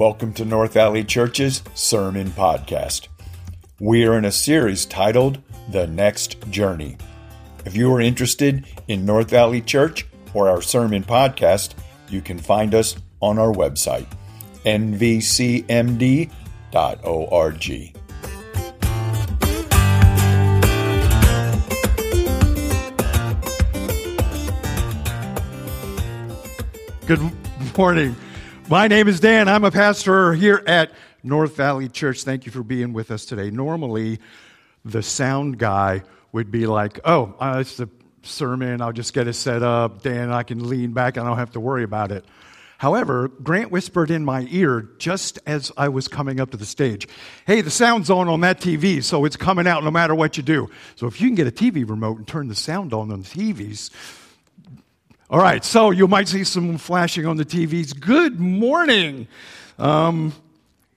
Welcome to North Valley Church's Sermon Podcast. We are in a series titled The Next Journey. If you are interested in North Valley Church or our sermon podcast, you can find us on our website, nvcmd.org. Good morning. My name is Dan. I'm a pastor here at North Valley Church. Thank you for being with us today. Normally, the sound guy would be like, oh, uh, it's the sermon. I'll just get it set up. Dan, I can lean back I don't have to worry about it. However, Grant whispered in my ear just as I was coming up to the stage, Hey, the sound's on on that TV, so it's coming out no matter what you do. So if you can get a TV remote and turn the sound on on the TVs, all right, so you might see some flashing on the TVs. Good morning. Um,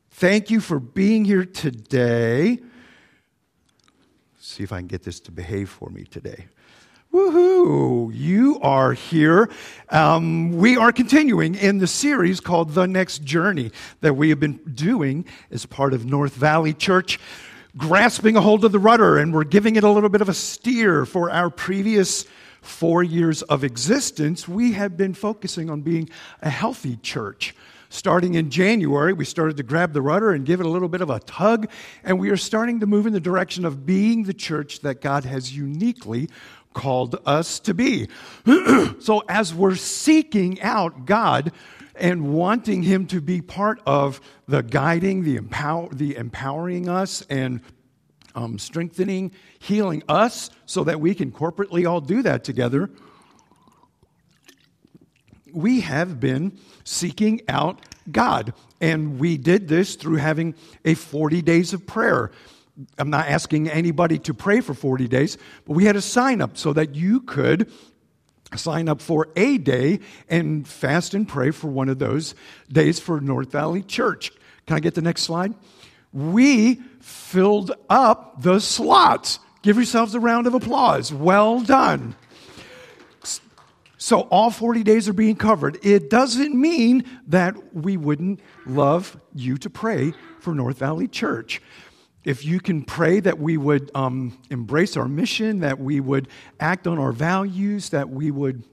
thank you for being here today. Let's see if I can get this to behave for me today. Woohoo! You are here. Um, we are continuing in the series called The Next Journey that we have been doing as part of North Valley Church, grasping a hold of the rudder, and we're giving it a little bit of a steer for our previous four years of existence, we have been focusing on being a healthy church. Starting in January, we started to grab the rudder and give it a little bit of a tug, and we are starting to move in the direction of being the church that God has uniquely called us to be. so, as we're seeking out God and wanting Him to be part of the guiding, the, empower, the empowering us, and um, strengthening, healing us so that we can corporately all do that together. We have been seeking out God, and we did this through having a 40 days of prayer. I'm not asking anybody to pray for 40 days, but we had a sign up so that you could sign up for a day and fast and pray for one of those days for North Valley Church. Can I get the next slide? we filled up the slots. Give yourselves a round of applause. Well done. So, all 40 days are being covered. It doesn't mean that we wouldn't love you to pray for North Valley Church. If you can pray that we would um, embrace our mission, that we would act on our values, that we would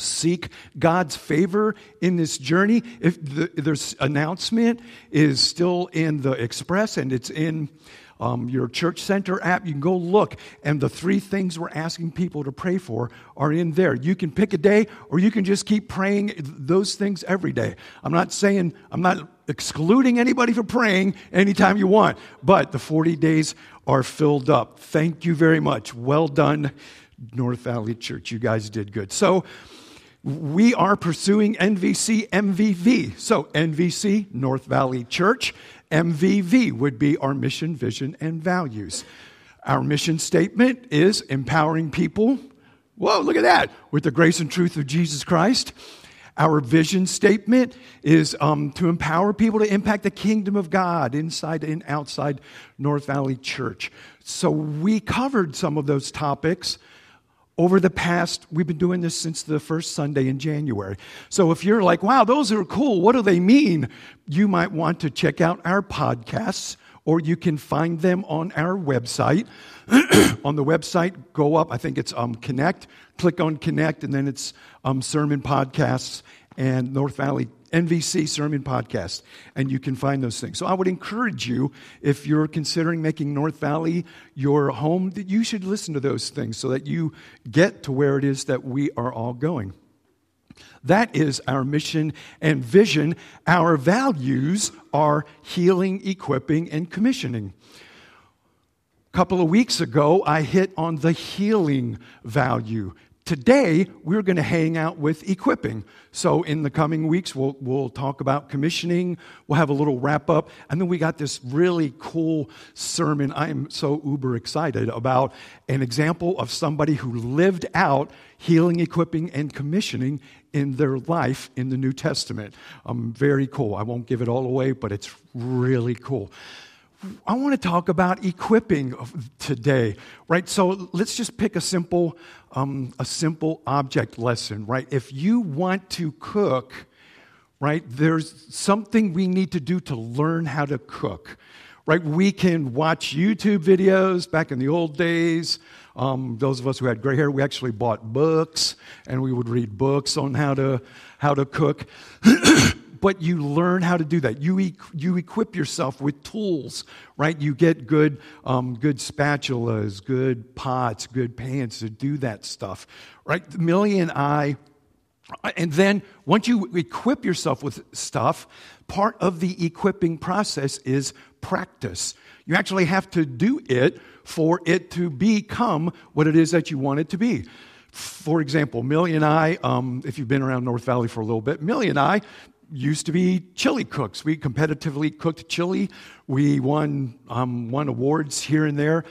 seek God's favor in this journey. If the, announcement is still in the Express and it's in um, your church center app, you can go look, and the three things we're asking people to pray for are in there. You can pick a day, or you can just keep praying those things every day. I'm not saying, I'm not excluding anybody from praying anytime you want, but the 40 days are filled up. Thank you very much. Well done, North Valley Church. You guys did good. So, we are pursuing NVC MVV. So, NVC, North Valley Church, MVV would be our mission, vision, and values. Our mission statement is empowering people. Whoa, look at that, with the grace and truth of Jesus Christ. Our vision statement is um, to empower people to impact the kingdom of God inside and outside North Valley Church. So we covered some of those topics over the past, we've been doing this since the first Sunday in January. So if you're like, wow, those are cool, what do they mean? You might want to check out our podcasts, or you can find them on our website. on the website, go up, I think it's um, Connect, click on Connect, and then it's um, Sermon Podcasts and North Valley NVC Sermon Podcast, and you can find those things. So I would encourage you, if you're considering making North Valley your home, that you should listen to those things so that you get to where it is that we are all going. That is our mission and vision. Our values are healing, equipping, and commissioning. A couple of weeks ago, I hit on the healing value. Today, we're going to hang out with equipping. So, in the coming weeks, we'll, we'll talk about commissioning. We'll have a little wrap up. And then we got this really cool sermon. I am so uber excited about an example of somebody who lived out healing, equipping, and commissioning in their life in the New Testament. Um, very cool. I won't give it all away, but it's really cool. I want to talk about equipping today, right? So let's just pick a simple, um, a simple object lesson, right? If you want to cook right? There's something we need to do to learn how to cook, right? We can watch YouTube videos back in the old days. Um, those of us who had gray hair, we actually bought books and we would read books on how to, how to cook. but you learn how to do that. You, e- you equip yourself with tools, right? You get good, um, good spatulas, good pots, good pans to do that stuff, right? Millie and I, and then once you equip yourself with stuff, part of the equipping process is practice. You actually have to do it for it to become what it is that you want it to be. For example, Millie and I, um, if you've been around North Valley for a little bit, Millie and I used to be chili cooks. We competitively cooked chili. We won, um, won awards here and there.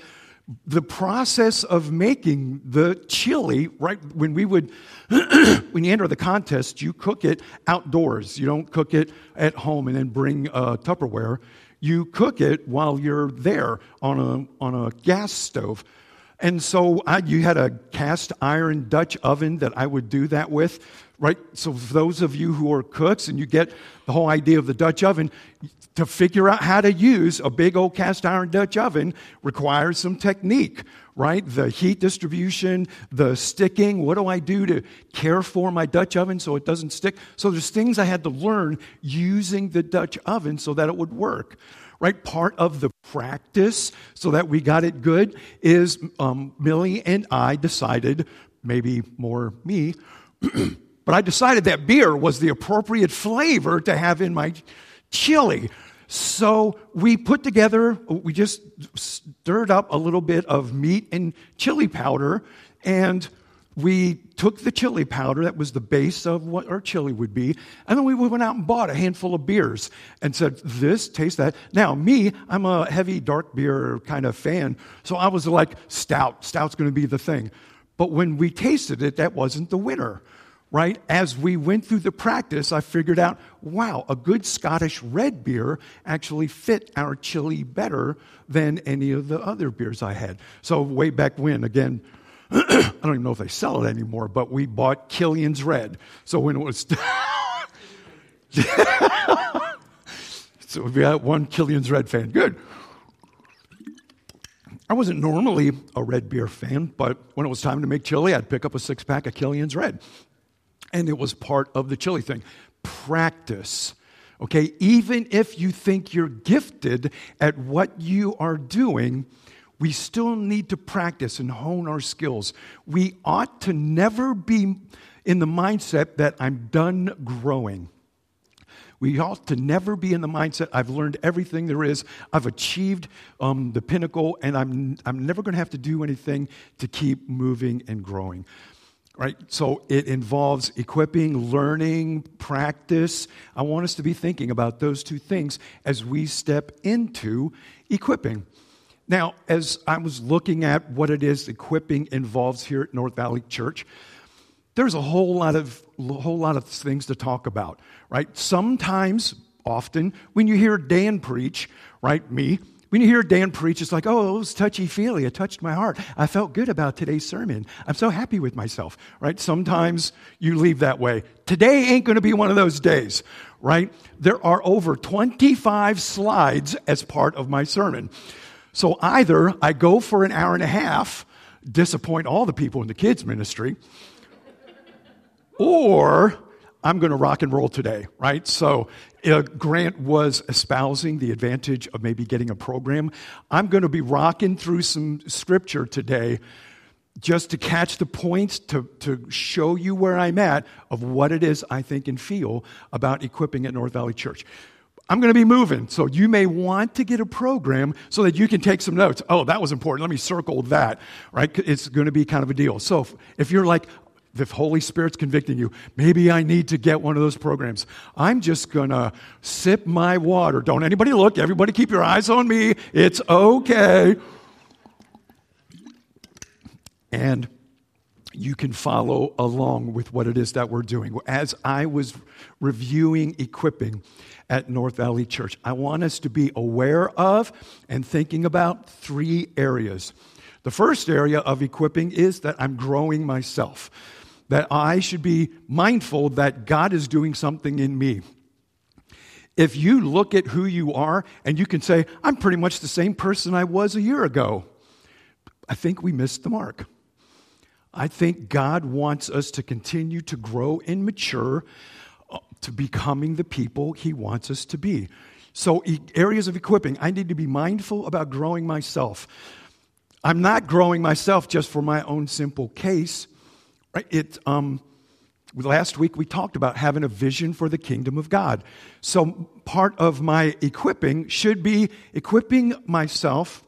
The process of making the chili, right, when we would, when you enter the contest, you cook it outdoors. You don't cook it at home and then bring uh, Tupperware. You cook it while you're there on a, on a gas stove. And so I, you had a cast iron Dutch oven that I would do that with, right? So for those of you who are cooks and you get the whole idea of the Dutch oven, to figure out how to use a big old cast iron Dutch oven requires some technique, right? The heat distribution, the sticking. What do I do to care for my Dutch oven so it doesn't stick? So there's things I had to learn using the Dutch oven so that it would work right? Part of the practice so that we got it good is um, Millie and I decided, maybe more me, but I decided that beer was the appropriate flavor to have in my chili. So we put together, we just stirred up a little bit of meat and chili powder and we took the chili powder that was the base of what our chili would be, and then we went out and bought a handful of beers and said, This, taste that. Now, me, I'm a heavy dark beer kind of fan, so I was like, Stout, Stout's to be the thing. But when we tasted it, that wasn't the winner, right? As we went through the practice, I figured out, wow, a good Scottish red beer actually fit our chili better than any of the other beers I had. So, way back when, again, I don't even know if they sell it anymore, but we bought Killian's Red. So when it was. so we got one Killian's Red fan. Good. I wasn't normally a red beer fan, but when it was time to make chili, I'd pick up a six pack of Killian's Red. And it was part of the chili thing. Practice. Okay, even if you think you're gifted at what you are doing, we still need to practice and hone our skills. We ought to never be in the mindset that I'm done growing. We ought to never be in the mindset, I've learned everything there is, I've achieved um, the pinnacle, and I'm, I'm never going to have to do anything to keep moving and growing. Right? So it involves equipping, learning, practice. I want us to be thinking about those two things as we step into equipping. Now, as I was looking at what it is equipping involves here at North Valley Church, there's a whole lot of whole lot of things to talk about, right? Sometimes, often, when you hear Dan preach, right, me, when you hear Dan preach, it's like, oh, it was touchy feely. It touched my heart. I felt good about today's sermon. I'm so happy with myself, right? Sometimes you leave that way. Today ain't going to be one of those days, right? There are over 25 slides as part of my sermon. So either I go for an hour and a half, disappoint all the people in the kids' ministry, or I'm going to rock and roll today, right? So uh, Grant was espousing the advantage of maybe getting a program. I'm going to be rocking through some scripture today just to catch the points, to, to show you where I'm at of what it is I think and feel about equipping at North Valley Church. I'm going to be moving. So you may want to get a program so that you can take some notes. Oh, that was important. Let me circle that, right? It's going to be kind of a deal. So if you're like, the Holy Spirit's convicting you, maybe I need to get one of those programs. I'm just going to sip my water. Don't anybody look. Everybody keep your eyes on me. It's okay. And you can follow along with what it is that we're doing. As I was reviewing equipping at North Valley Church, I want us to be aware of and thinking about three areas. The first area of equipping is that I'm growing myself, that I should be mindful that God is doing something in me. If you look at who you are and you can say, I'm pretty much the same person I was a year ago, I think we missed the mark. I think God wants us to continue to grow and mature uh, to becoming the people He wants us to be. So, areas of equipping, I need to be mindful about growing myself. I'm not growing myself just for my own simple case. Right? It, um, last week we talked about having a vision for the kingdom of God. So, part of my equipping should be equipping myself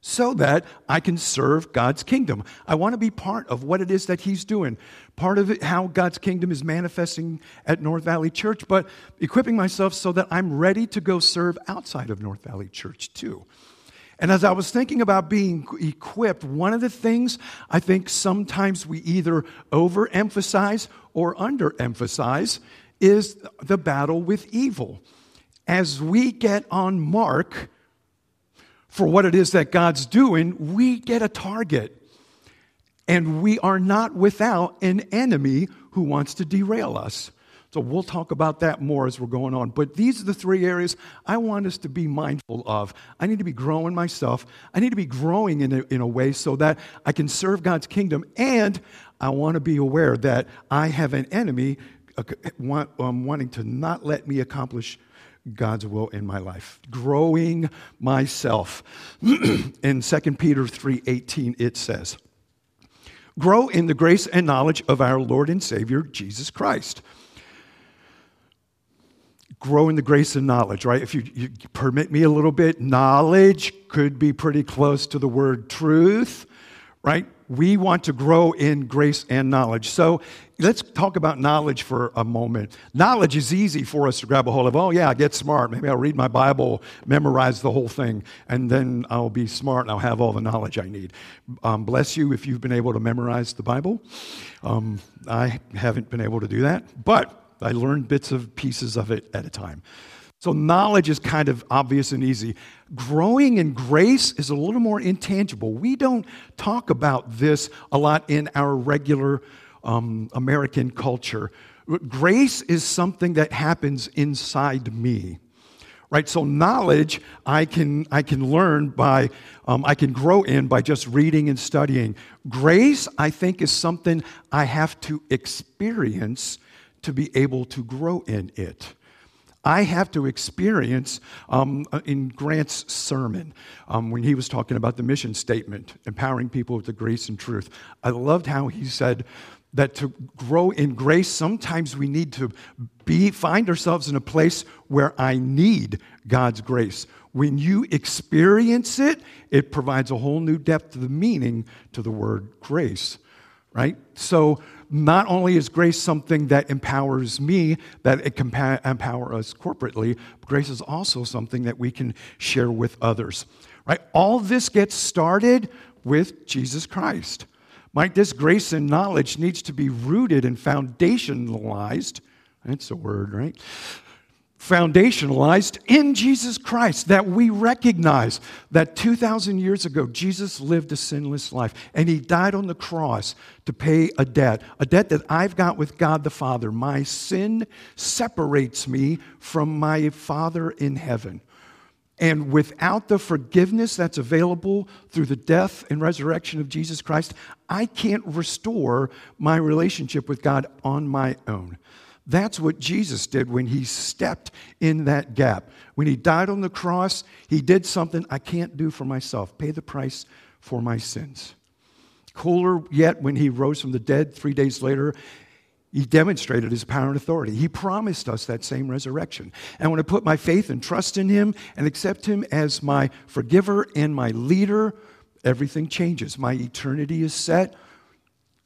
so that I can serve God's kingdom. I want to be part of what it is that He's doing, part of it, how God's kingdom is manifesting at North Valley Church, but equipping myself so that I'm ready to go serve outside of North Valley Church too. And as I was thinking about being equipped, one of the things I think sometimes we either overemphasize or underemphasize is the battle with evil. As we get on mark, for what it is that God's doing, we get a target. And we are not without an enemy who wants to derail us. So we'll talk about that more as we're going on. But these are the three areas I want us to be mindful of. I need to be growing myself. I need to be growing in a, in a way so that I can serve God's kingdom. And I want to be aware that I have an enemy uh, want, um, wanting to not let me accomplish God's will in my life. Growing myself. in 2 Peter 3:18 it says, "Grow in the grace and knowledge of our Lord and Savior Jesus Christ." Grow in the grace and knowledge, right? If you, you permit me a little bit, knowledge could be pretty close to the word truth, right? we want to grow in grace and knowledge. So let's talk about knowledge for a moment. Knowledge is easy for us to grab a hold of. Oh, yeah, I get smart. Maybe I'll read my Bible, memorize the whole thing, and then I'll be smart and I'll have all the knowledge I need. Um, bless you if you've been able to memorize the Bible. Um, I haven't been able to do that, but I learned bits of pieces of it at a time. So, knowledge is kind of obvious and easy. Growing in grace is a little more intangible. We don't talk about this a lot in our regular um, American culture. Grace is something that happens inside me right so knowledge i can i can learn by um, i can grow in by just reading and studying grace i think is something i have to experience to be able to grow in it I have to experience um, uh, in Grant's sermon um, when he was talking about the mission statement, empowering people with the grace and truth. I loved how he said that to grow in grace, sometimes we need to be, find ourselves in a place where I need God's grace. When you experience it, it provides a whole new depth of the meaning to the word grace, right? So not only is grace something that empowers me, that it can empower us corporately, grace is also something that we can share with others. Right? All this gets started with Jesus Christ. Right? This grace and knowledge needs to be rooted and foundationalized. That's a word, right? Foundationalized in Jesus Christ, that we recognize that 2,000 years ago, Jesus lived a sinless life and he died on the cross to pay a debt, a debt that I've got with God the Father. My sin separates me from my Father in heaven. And without the forgiveness that's available through the death and resurrection of Jesus Christ, I can't restore my relationship with God on my own. That's what Jesus did when he stepped in that gap. When he died on the cross, he did something I can't do for myself pay the price for my sins. Cooler yet, when he rose from the dead three days later, he demonstrated his power and authority. He promised us that same resurrection. And when I put my faith and trust in him and accept him as my forgiver and my leader, everything changes. My eternity is set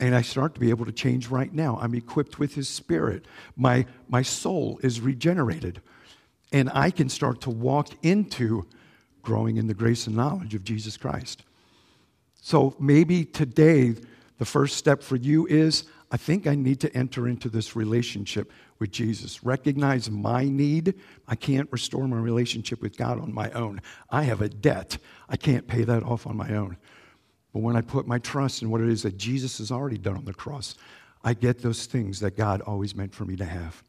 and I start to be able to change right now. I'm equipped with His Spirit. My, my soul is regenerated. And I can start to walk into growing in the grace and knowledge of Jesus Christ. So maybe today, the first step for you is I think I need to enter into this relationship with Jesus. Recognize my need. I can't restore my relationship with God on my own. I have a debt. I can't pay that off on my own. But when I put my trust in what it is that Jesus has already done on the cross, I get those things that God always meant for me to have.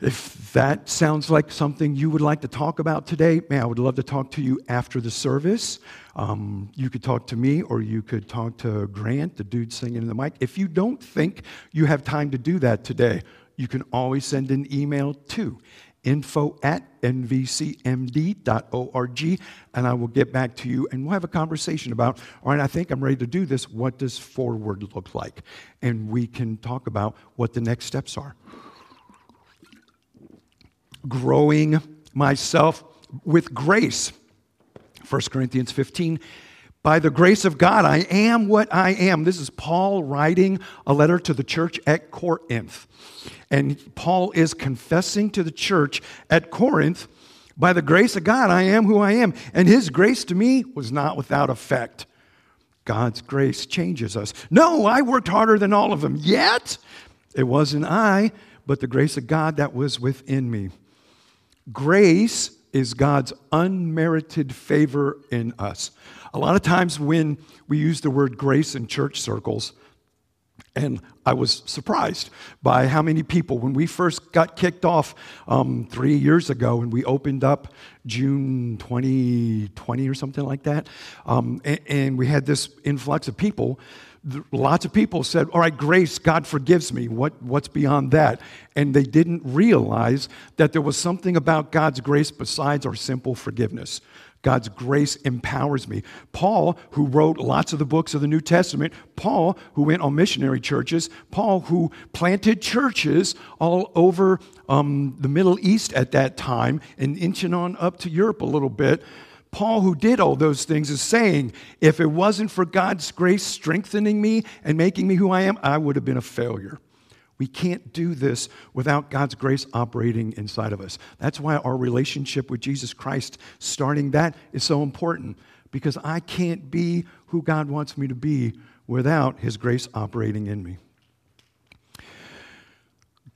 If that sounds like something you would like to talk about today, man, I would love to talk to you after the service. Um, you could talk to me or you could talk to Grant, the dude singing in the mic. If you don't think you have time to do that today, you can always send an email to info at nvcmd.org, and I will get back to you and we'll have a conversation about, all right, I think I'm ready to do this. What does forward look like? And we can talk about what the next steps are growing myself with grace. 1 Corinthians 15. By the grace of God, I am what I am. This is Paul writing a letter to the church at Corinth. And Paul is confessing to the church at Corinth, by the grace of God, I am who I am. And his grace to me was not without effect. God's grace changes us. No, I worked harder than all of them. Yet, it wasn't I, but the grace of God that was within me. Grace is God's unmerited favor in us. A lot of times when we use the word grace in church circles, and I was surprised by how many people, when we first got kicked off um, three years ago and we opened up June 2020 or something like that, um, and, and we had this influx of people lots of people said, All right, grace, God forgives me. What, what's beyond that? And they didn't realize that there was something about God's grace besides our simple forgiveness. God's grace empowers me. Paul, who wrote lots of the books of the New Testament, Paul, who went on missionary churches, Paul, who planted churches all over um, the Middle East at that time and inching on up to Europe a little bit, Paul, who did all those things, is saying, if it wasn't for God's grace strengthening me and making me who I am, I would have been a failure. We can't do this without God's grace operating inside of us. That's why our relationship with Jesus Christ, starting that, is so important because I can't be who God wants me to be without His grace operating in me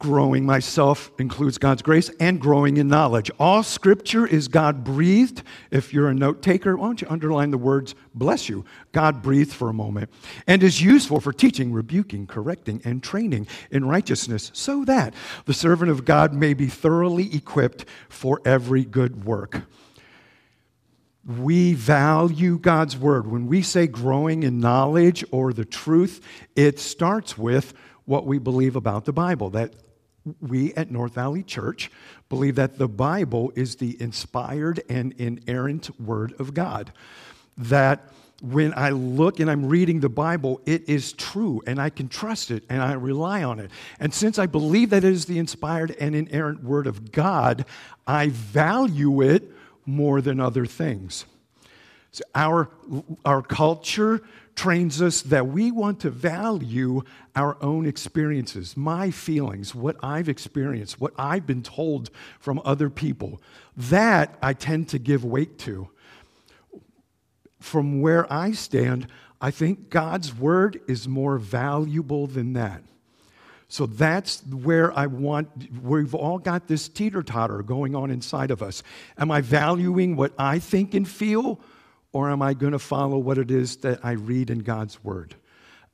growing myself includes God's grace and growing in knowledge. All scripture is God breathed. If you're a note taker, why don't you underline the words bless you? God breathed for a moment and is useful for teaching, rebuking, correcting, and training in righteousness so that the servant of God may be thoroughly equipped for every good work. We value God's word. When we say growing in knowledge or the truth, it starts with what we believe about the Bible that we at North Valley Church believe that the Bible is the inspired and inerrant Word of God. That when I look and I'm reading the Bible, it is true and I can trust it and I rely on it. And since I believe that it is the inspired and inerrant Word of God, I value it more than other things. So our, our culture trains us that we want to value our own experiences, my feelings, what I've experienced, what I've been told from other people. That I tend to give weight to. From where I stand, I think God's word is more valuable than that. So that's where I want, we've all got this teeter totter going on inside of us. Am I valuing what I think and feel? Or am I going to follow what it is that I read in God's Word?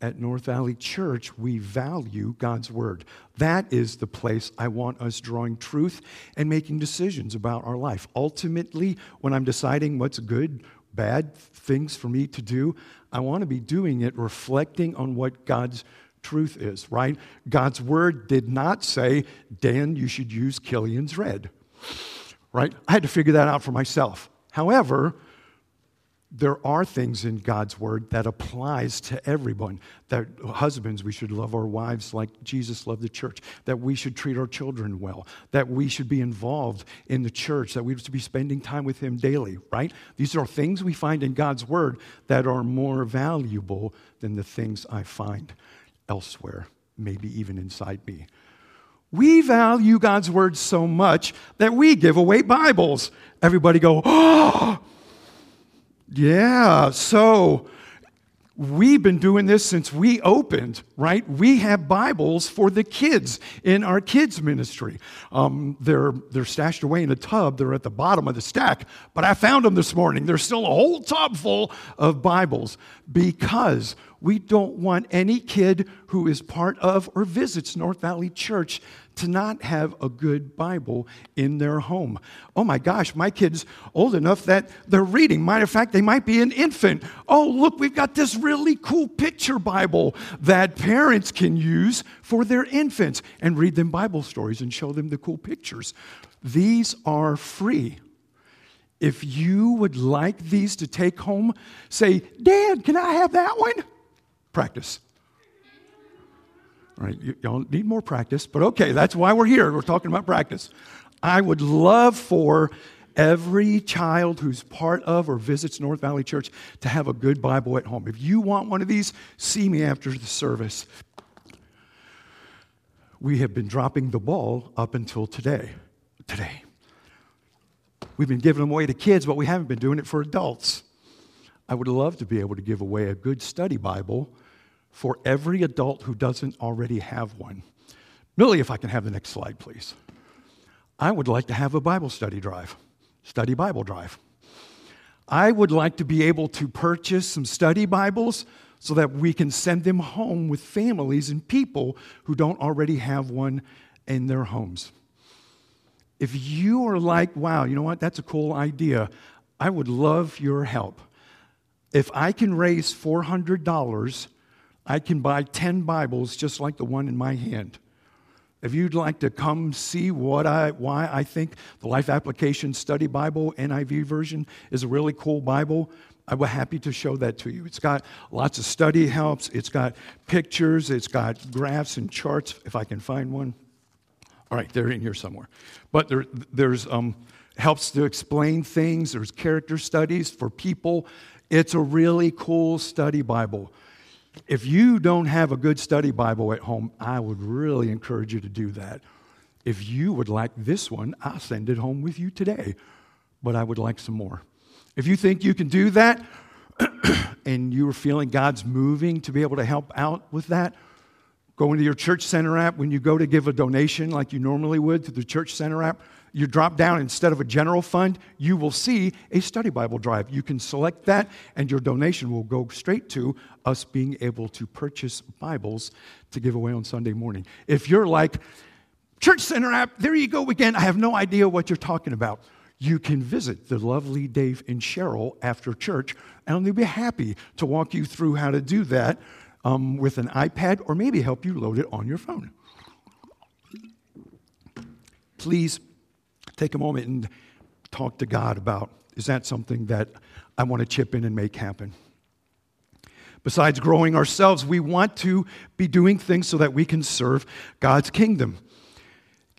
At North Valley Church, we value God's Word. That is the place I want us drawing truth and making decisions about our life. Ultimately, when I'm deciding what's good, bad things for me to do, I want to be doing it reflecting on what God's truth is, right? God's Word did not say, Dan, you should use Killian's Red, right? I had to figure that out for myself. However, there are things in God's word that applies to everyone. That husbands, we should love our wives like Jesus loved the church. That we should treat our children well. That we should be involved in the church. That we should be spending time with Him daily, right? These are things we find in God's word that are more valuable than the things I find elsewhere, maybe even inside me. We value God's word so much that we give away Bibles. Everybody go, oh, yeah, so we've been doing this since we opened, right? We have Bibles for the kids in our kids' ministry. Um, they're, they're stashed away in a tub, they're at the bottom of the stack, but I found them this morning. There's still a whole tub full of Bibles because we don't want any kid who is part of or visits North Valley Church to not have a good Bible in their home. Oh my gosh, my kid's old enough that they're reading. Matter of fact, they might be an infant. Oh, look, we've got this really cool picture Bible that parents can use for their infants and read them Bible stories and show them the cool pictures. These are free. If you would like these to take home, say, Dad, can I have that one? Practice. All right, you, y'all need more practice, but okay, that's why we're here. We're talking about practice. I would love for every child who's part of or visits North Valley Church to have a good Bible at home. If you want one of these, see me after the service. We have been dropping the ball up until today. Today. We've been giving them away to kids, but we haven't been doing it for adults. I would love to be able to give away a good study Bible for every adult who doesn't already have one. Millie, if I can have the next slide, please. I would like to have a Bible study drive, study Bible drive. I would like to be able to purchase some study Bibles so that we can send them home with families and people who don't already have one in their homes. If you are like, wow, you know what, that's a cool idea, I would love your help. If I can raise $400, I can buy 10 Bibles just like the one in my hand. If you'd like to come see what I, why I think the Life Application Study Bible, NIV version, is a really cool Bible, I'm happy to show that to you. It's got lots of study helps, it's got pictures, it's got graphs and charts, if I can find one. All right, they're in here somewhere. But there, there's um, helps to explain things. There's character studies for people. It's a really cool study Bible. If you don't have a good study Bible at home, I would really encourage you to do that. If you would like this one, I'll send it home with you today. But I would like some more. If you think you can do that and you're feeling God's moving to be able to help out with that, Go into your Church Center app. When you go to give a donation like you normally would to the Church Center app, you drop down instead of a general fund, you will see a study Bible drive. You can select that, and your donation will go straight to us being able to purchase Bibles to give away on Sunday morning. If you're like, Church Center app, there you go again, I have no idea what you're talking about. You can visit the lovely Dave and Cheryl after church, and they'll be happy to walk you through how to do that um, with an iPad or maybe help you load it on your phone. Please take a moment and talk to God about is that something that I want to chip in and make happen? Besides growing ourselves, we want to be doing things so that we can serve God's kingdom.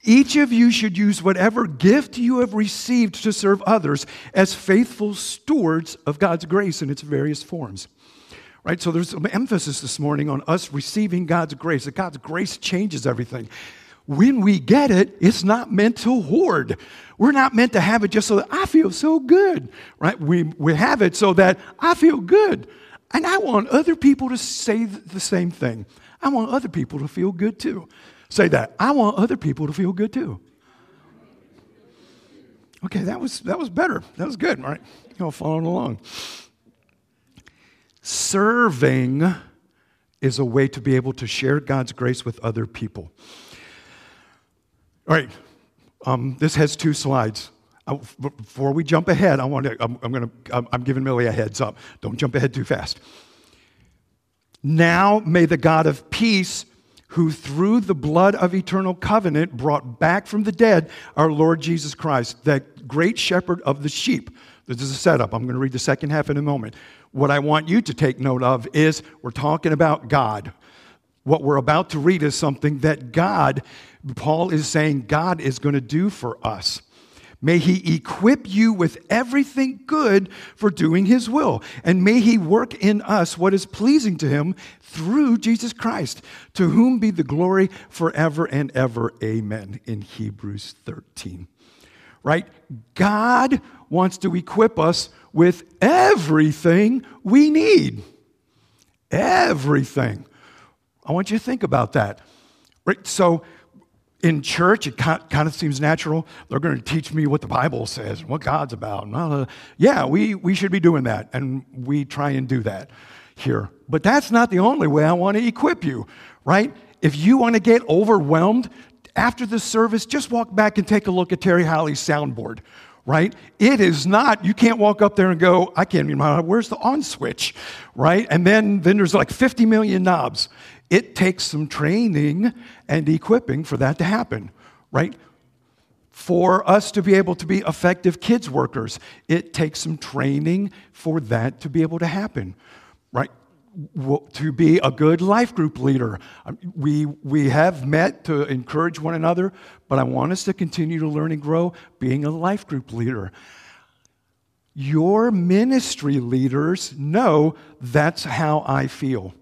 Each of you should use whatever gift you have received to serve others as faithful stewards of God's grace in its various forms. Right? So there's some emphasis this morning on us receiving God's grace, that God's grace changes everything. When we get it, it's not meant to hoard. We're not meant to have it just so that I feel so good, right? We, we have it so that I feel good. And I want other people to say the same thing. I want other people to feel good too. Say that. I want other people to feel good too. Okay, that was that was better. That was good. right? you all following along. Serving is a way to be able to share God's grace with other people. All right, um, this has two slides. Uh, before we jump ahead, I want to, I'm, I'm going to, I'm giving Millie a heads up. Don't jump ahead too fast. Now may the God of peace, who through the blood of eternal covenant brought back from the dead our Lord Jesus Christ, that great shepherd of the sheep. This is a setup. I'm going to read the second half in a moment. What I want you to take note of is we're talking about God. What we're about to read is something that God, Paul is saying, God is going to do for us. May he equip you with everything good for doing his will. And may he work in us what is pleasing to him through Jesus Christ, to whom be the glory forever and ever. Amen. In Hebrews 13. Right? God wants to equip us with everything we need. Everything. I want you to think about that. Right? So, in church, it kind of seems natural. They're going to teach me what the Bible says, what God's about. Yeah, we, we should be doing that, and we try and do that. here. But that's not the only way I want to equip you, right? If you want to get overwhelmed after the service, just walk back and take a look at Terry Holly's soundboard, right? It is not, you can't walk up there and go, I can't even where's the on switch, right? And then, then there's like 50 million knobs. It takes some training and equipping for that to happen, right? For us to be able to be effective kids workers, it takes some training for that to be able to happen, right? To be a good life group leader. Um, we, we have met to encourage one another, but I want us to continue to learn and grow being a life group leader. Your ministry leaders know that's how I feel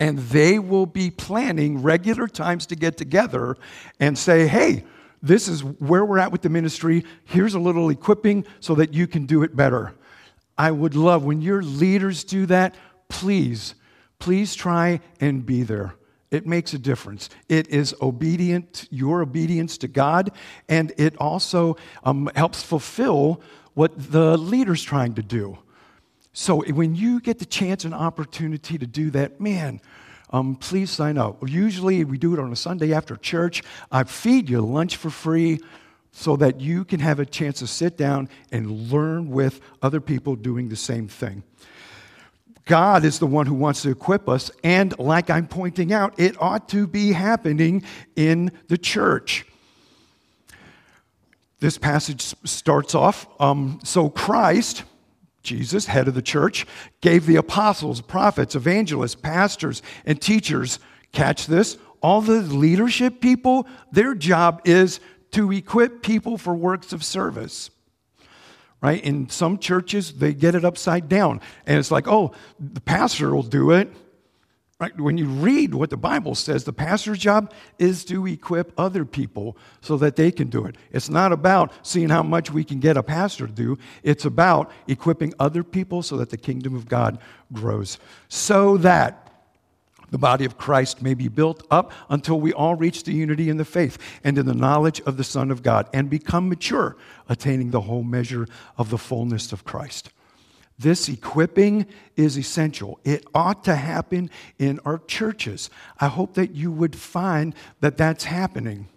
and they will be planning regular times to get together and say, hey, this is where we're at with the ministry. Here's a little equipping so that you can do it better. I would love when your leaders do that, please, please try and be there. It makes a difference. It is obedient, your obedience to God, and it also um, helps fulfill what the leader's trying to do. So when you get the chance and opportunity to do that, man, um, please sign up. Usually we do it on a Sunday after church. I feed you lunch for free so that you can have a chance to sit down and learn with other people doing the same thing. God is the one who wants to equip us, and like I'm pointing out, it ought to be happening in the church. This passage starts off um, so Christ Jesus, head of the church, gave the apostles, prophets, evangelists, pastors, and teachers, catch this, all the leadership people, their job is to equip people for works of service. Right? In some churches, they get it upside down. And it's like, oh, the pastor will do it. Right? When you read what the Bible says, the pastor's job is to equip other people so that they can do it. It's not about seeing how much we can get a pastor to do, it's about equipping other people so that the kingdom of God grows. So that the body of Christ may be built up until we all reach the unity in the faith and in the knowledge of the Son of God and become mature, attaining the whole measure of the fullness of Christ. This equipping is essential. It ought to happen in our churches. I hope that you would find that that's happening.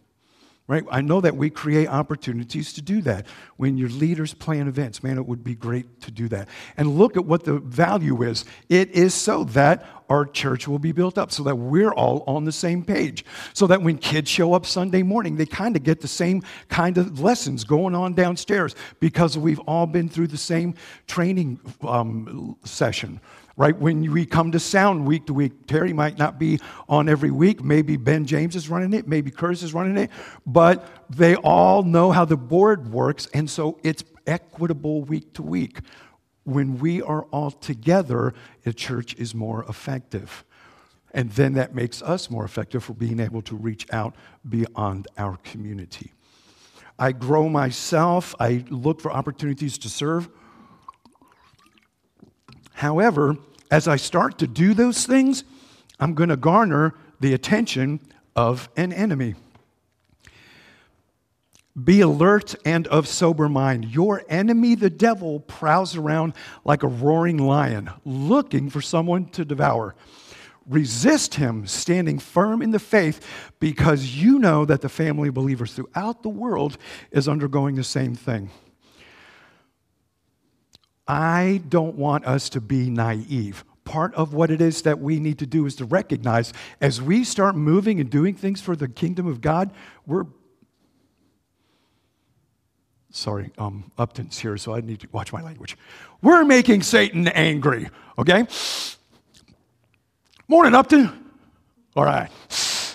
Right? I know that we create opportunities to do that. When your leaders plan events, man, it would be great to do that. And look at what the value is. It is so that our church will be built up, so that we're all on the same page. So that when kids show up Sunday morning, they kind of get the same kind of lessons going on downstairs because we've all been through the same training um, session right? When we come to sound week to week, Terry might not be on every week. Maybe Ben James is running it, maybe Curtis is running it, but they all know how the board works, and so it's equitable week to week. When we are all together, the church is more effective. And then that makes us more effective for being able to reach out beyond our community. I grow myself, I look for opportunities to serve. However, as I start to do those things, I'm going to garner the attention of an enemy. Be alert and of sober mind. Your enemy, the devil, prowls around like a roaring lion, looking for someone to devour. Resist him, standing firm in the faith, because you know that the family of believers throughout the world is undergoing the same thing. I don't want us to be naive. Part of what it is that we need to do is to recognize as we start moving and doing things for the kingdom of God, we're sorry, um, Upton's here, so I need to watch my language. We're making Satan angry, okay? Morning, Upton. All right.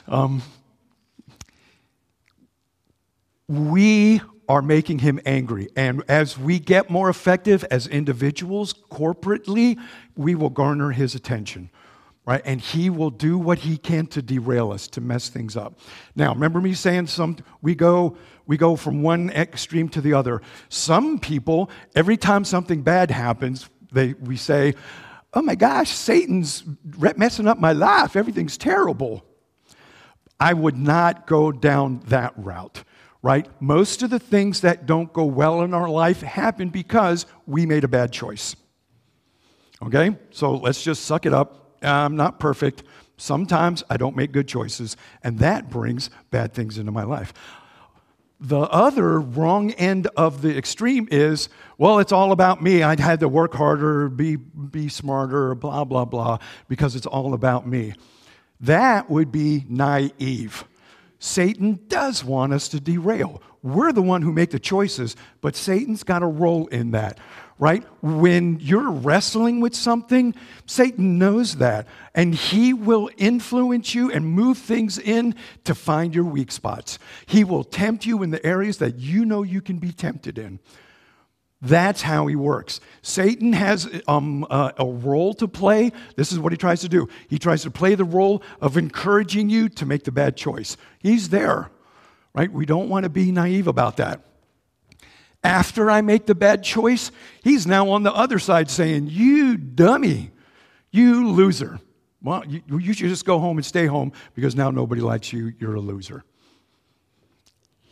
Um, we are making him angry. And as we get more effective as individuals, corporately, we will garner his attention. Right? And he will do what he can to derail us, to mess things up. Now, remember me saying some we go we go from one extreme to the other. Some people, every time something bad happens, they we say, "Oh my gosh, Satan's messing up my life. Everything's terrible." I would not go down that route right? Most of the things that don't go well in our life happen because we made a bad choice. Okay? So let's just suck it up. I'm not perfect. Sometimes I don't make good choices, and that brings bad things into my life. The other wrong end of the extreme is, well, it's all about me. I had to work harder, be, be smarter, blah, blah, blah, because it's all about me. That would be naive. Satan does want us to derail. We're the one who make the choices, but Satan's got a role in that, right? When you're wrestling with something, Satan knows that, and he will influence you and move things in to find your weak spots. He will tempt you in the areas that you know you can be tempted in. That's how he works. Satan has um, a, a, role to play. This is what he tries to do. He tries to play the role of encouraging you to make the bad choice. He's there, right? We don't want to be naive about that. After I make the bad choice, he's now on the other side saying, You dummy, you loser. Well, you, you should just go home and stay home because now nobody likes you. You're a loser.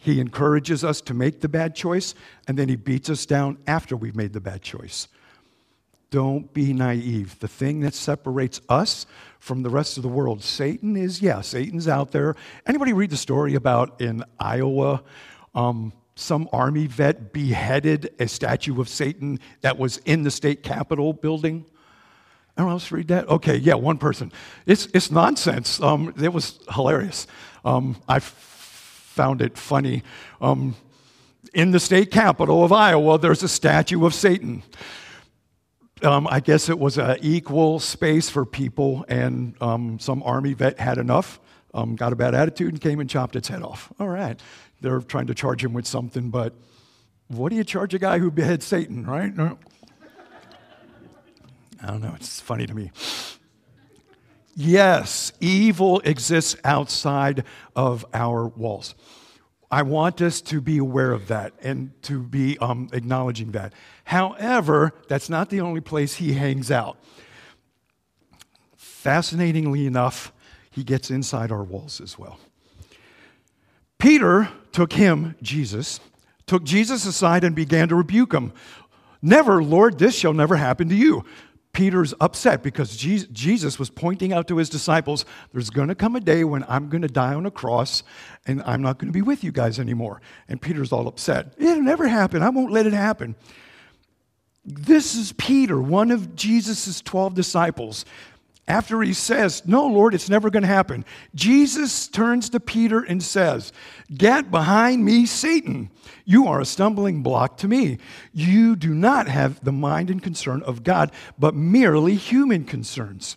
He encourages us to make the bad choice, and then he beats us down after we've made the bad choice. Don't be naive. The thing that separates us from the rest of the world, Satan is, yeah, Satan's out there. Anybody read the story about in Iowa? Um, some army vet beheaded a statue of Satan that was in the state capitol building. Anyone else read that? Okay, yeah, one person. It's, it's nonsense. Um, it was hilarious. Um, I found it funny. Um, in the state capital of Iowa, there's a statue of Satan. Um, I guess it was an equal space for people, and um, some army vet had enough, um, got a bad attitude, and came and chopped its head off. All right. They're trying to charge him with something, but what do you charge a guy who beheads Satan, right? I don't know. It's funny to me. Yes, evil exists outside of our walls. I want us to be aware of that and to be um, acknowledging that. However, that's not the only place he hangs out. Fascinatingly enough, he gets inside our walls as well. Peter took him, Jesus, took Jesus aside and began to rebuke him. Never, Lord, this shall never happen to you. Peter's upset because Jesus was pointing out to his disciples, there's going to come a day when I'm going to die on a cross and I'm not going to be with you guys anymore. And Peter's all upset. It'll never happen. I won't let it happen. This is Peter, one of Jesus' 12 disciples. After he says, No, Lord, it's never going to happen, Jesus turns to Peter and says, Get behind me, Satan. You are a stumbling block to me. You do not have the mind and concern of God, but merely human concerns.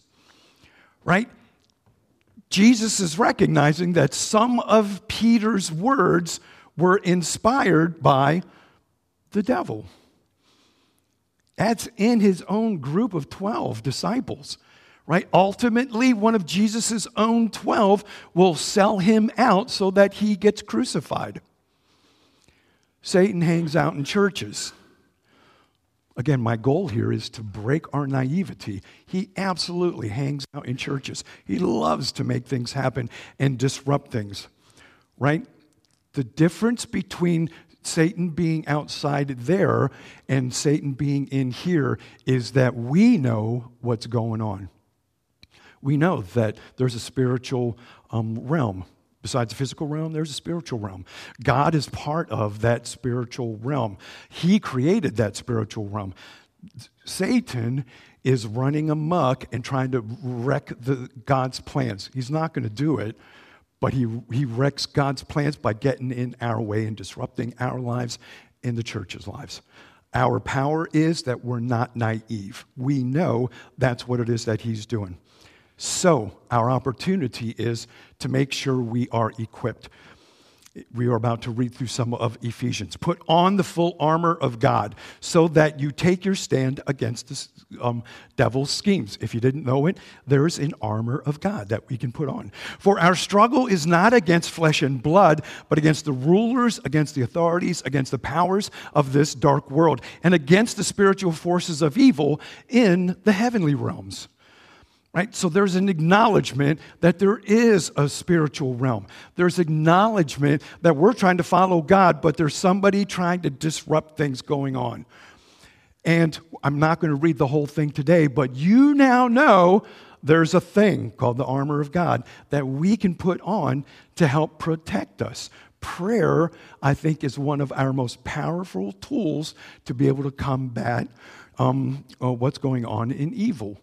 Right? Jesus is recognizing that some of Peter's words were inspired by the devil. That's in his own group of 12 disciples right? Ultimately, one of Jesus' own 12 will sell him out so that he gets crucified. Satan hangs out in churches. Again, my goal here is to break our naivety. He absolutely hangs out in churches. He loves to make things happen and disrupt things, right? The difference between Satan being outside there and Satan being in here is that we know what's going on we know that there's a spiritual um, realm. Besides the physical realm, there's a spiritual realm. God is part of that spiritual realm. He created that spiritual realm. Satan is running amok and trying to wreck the, God's plans. He's not going to do it, but he, he wrecks God's plans by getting in our way and disrupting our lives and the church's lives. Our power is that we're not naive. We know that's what it is that he's doing. So, our opportunity is to make sure we are equipped. We are about to read through some of Ephesians. Put on the full armor of God so that you take your stand against the um, devil's schemes. If you didn't know it, there's an armor of God that we can put on. For our struggle is not against flesh and blood, but against the rulers, against the authorities, against the powers of this dark world, and against the spiritual forces of evil in the heavenly realms. Right? So there's an acknowledgement that there is a spiritual realm. There's acknowledgement that we're trying to follow God, but there's somebody trying to disrupt things going on. And I'm not going to read the whole thing today, but you now know there's a thing called the armor of God that we can put on to help protect us. Prayer, I think, is one of our most powerful tools to be able to combat um, uh, what's going on in evil.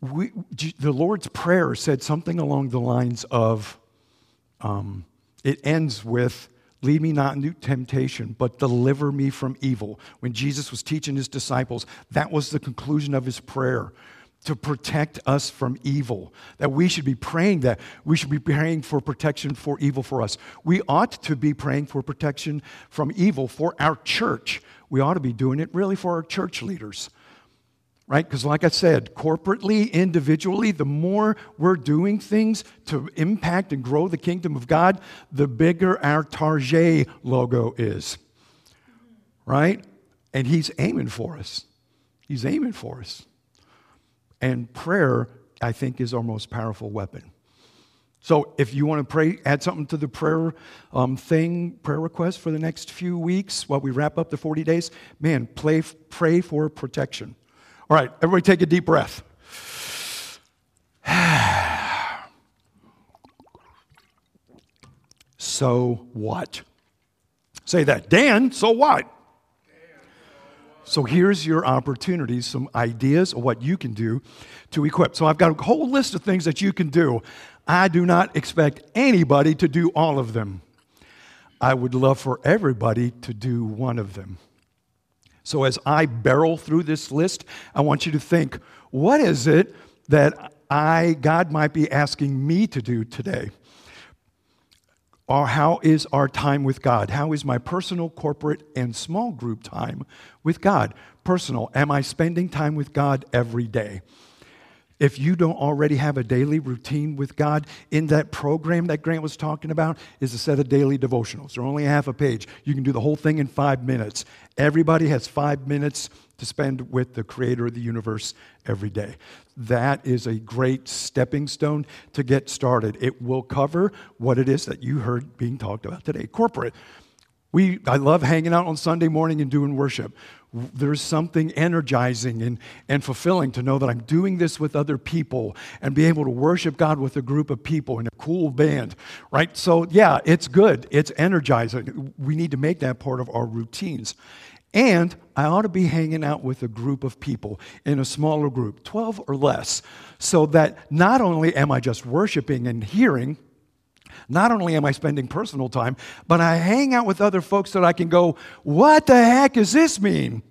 We, the Lord's Prayer said something along the lines of um, it ends with, Lead me not into temptation, but deliver me from evil. When Jesus was teaching his disciples, that was the conclusion of his prayer to protect us from evil. That we should be praying that. We should be praying for protection for evil for us. We ought to be praying for protection from evil for our church. We ought to be doing it really for our church leaders right? Because, like I said, corporately, individually, the more we're doing things to impact and grow the kingdom of God, the bigger our Target logo is, right? And He's aiming for us. He's aiming for us. And prayer, I think, is our most powerful weapon. So, if you want to pray, add something to the prayer um, thing, prayer request for the next few weeks while we wrap up the 40 days, man, play, pray for protection. All right, everybody take a deep breath. so what? Say that. Dan, so what? So here's your opportunities, some ideas of what you can do to equip. So I've got a whole list of things that you can do. I do not expect anybody to do all of them. I would love for everybody to do one of them. So as I barrel through this list, I want you to think what is it that I, God might be asking me to do today? Or how is our time with God? How is my personal, corporate, and small group time with God? Personal, am I spending time with God every day? If you don't already have a daily routine with God, in that program that Grant was talking about is a set of daily devotionals. They're only half a page. You can do the whole thing in five minutes. Everybody has five minutes to spend with the creator of the universe every day. That is a great stepping stone to get started. It will cover what it is that you heard being talked about today corporate. We, I love hanging out on Sunday morning and doing worship there's something energizing and, and fulfilling to know that I'm doing this with other people and be able to worship God with a group of people in a cool band, right? So, yeah, it's good. It's energizing. We need to make that part of our routines. And I ought to be hanging out with a group of people in a smaller group, 12 or less, so that not only am I just worshiping and hearing, not only am I spending personal time, but I hang out with other folks that I can go, what the heck does this mean?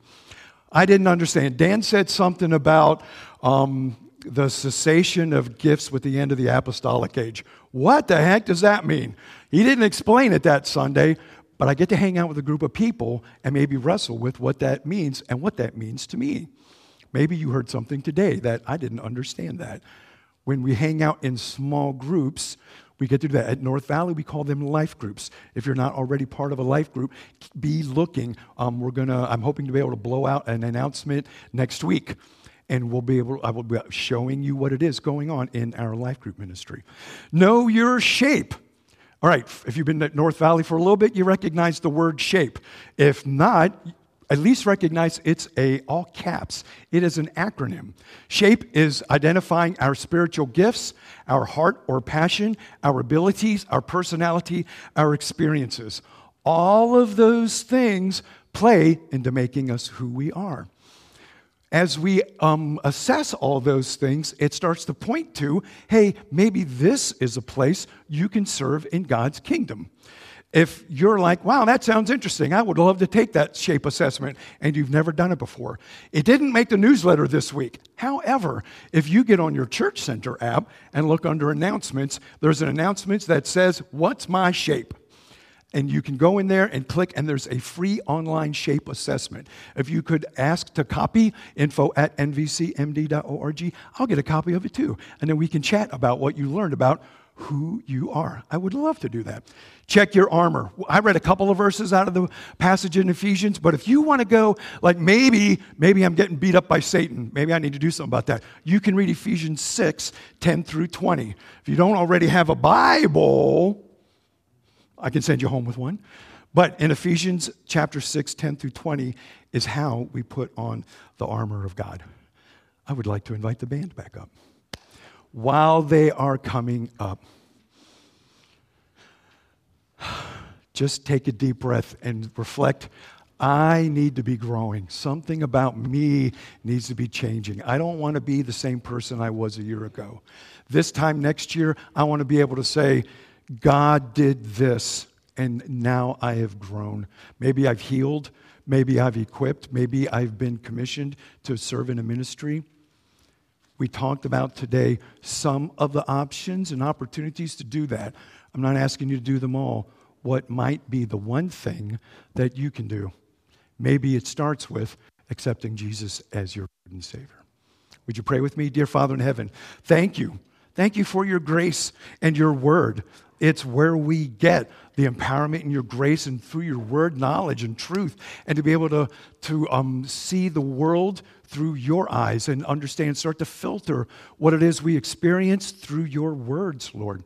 I didn't understand. Dan said something about um, the cessation of gifts with the end of the apostolic age. What the heck does that mean? He didn't explain it that Sunday, but I get to hang out with a group of people and maybe wrestle with what that means and what that means to me. Maybe you heard something today that I didn't understand that. When we hang out in small groups, we get to do that. At North Valley, we call them life groups. If you're not already part of a life group, be looking. Um, we're gonna, I'm hoping to be able to blow out an announcement next week. And we'll be able, I will be showing you what it is going on in our life group ministry. Know your shape. All right, if you've been at North Valley for a little bit, you recognize the word shape. If not, at least recognize it's a all caps. It is an acronym. SHAPE is identifying our spiritual gifts, our heart or passion, our abilities, our personality, our experiences. All of those things play into making us who we are. As we um, assess all those things, it starts to point to hey, maybe this is a place you can serve in God's kingdom. If you're like, wow, that sounds interesting, I would love to take that shape assessment, and you've never done it before. It didn't make the newsletter this week. However, if you get on your Church Center app and look under announcements, there's an announcement that says, What's my shape? And you can go in there and click, and there's a free online shape assessment. If you could ask to copy info at nvcmd.org, I'll get a copy of it too. And then we can chat about what you learned about who you are. I would love to do that. Check your armor. I read a couple of verses out of the passage in Ephesians, but if you want to go, like maybe, maybe I'm getting beat up by Satan, maybe I need to do something about that. You can read Ephesians 6, 10 through 20. If you don't already have a Bible, I can send you home with one. But in Ephesians chapter 6, 10 through 20, is how we put on the armor of God. I would like to invite the band back up. While they are coming up, just take a deep breath and reflect. I need to be growing. Something about me needs to be changing. I don't want to be the same person I was a year ago. This time next year, I want to be able to say, God did this, and now I have grown. Maybe I've healed. Maybe I've equipped. Maybe I've been commissioned to serve in a ministry. We talked about today some of the options and opportunities to do that. I'm not asking you to do them all. What might be the one thing that you can do? Maybe it starts with accepting Jesus as your Lord and Savior. Would you pray with me, dear Father in heaven? Thank you. Thank you for your grace and your word. It's where we get the empowerment in your grace and through your word, knowledge and truth, and to be able to, to um, see the world through your eyes and understand, start to filter what it is we experience through your words, Lord.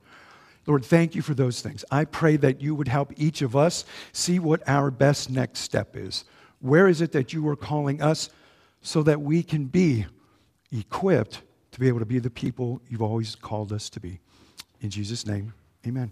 Lord, thank you for those things. I pray that you would help each of us see what our best next step is. Where is it that you are calling us so that we can be equipped to be able to be the people you've always called us to be? In Jesus' name, amen.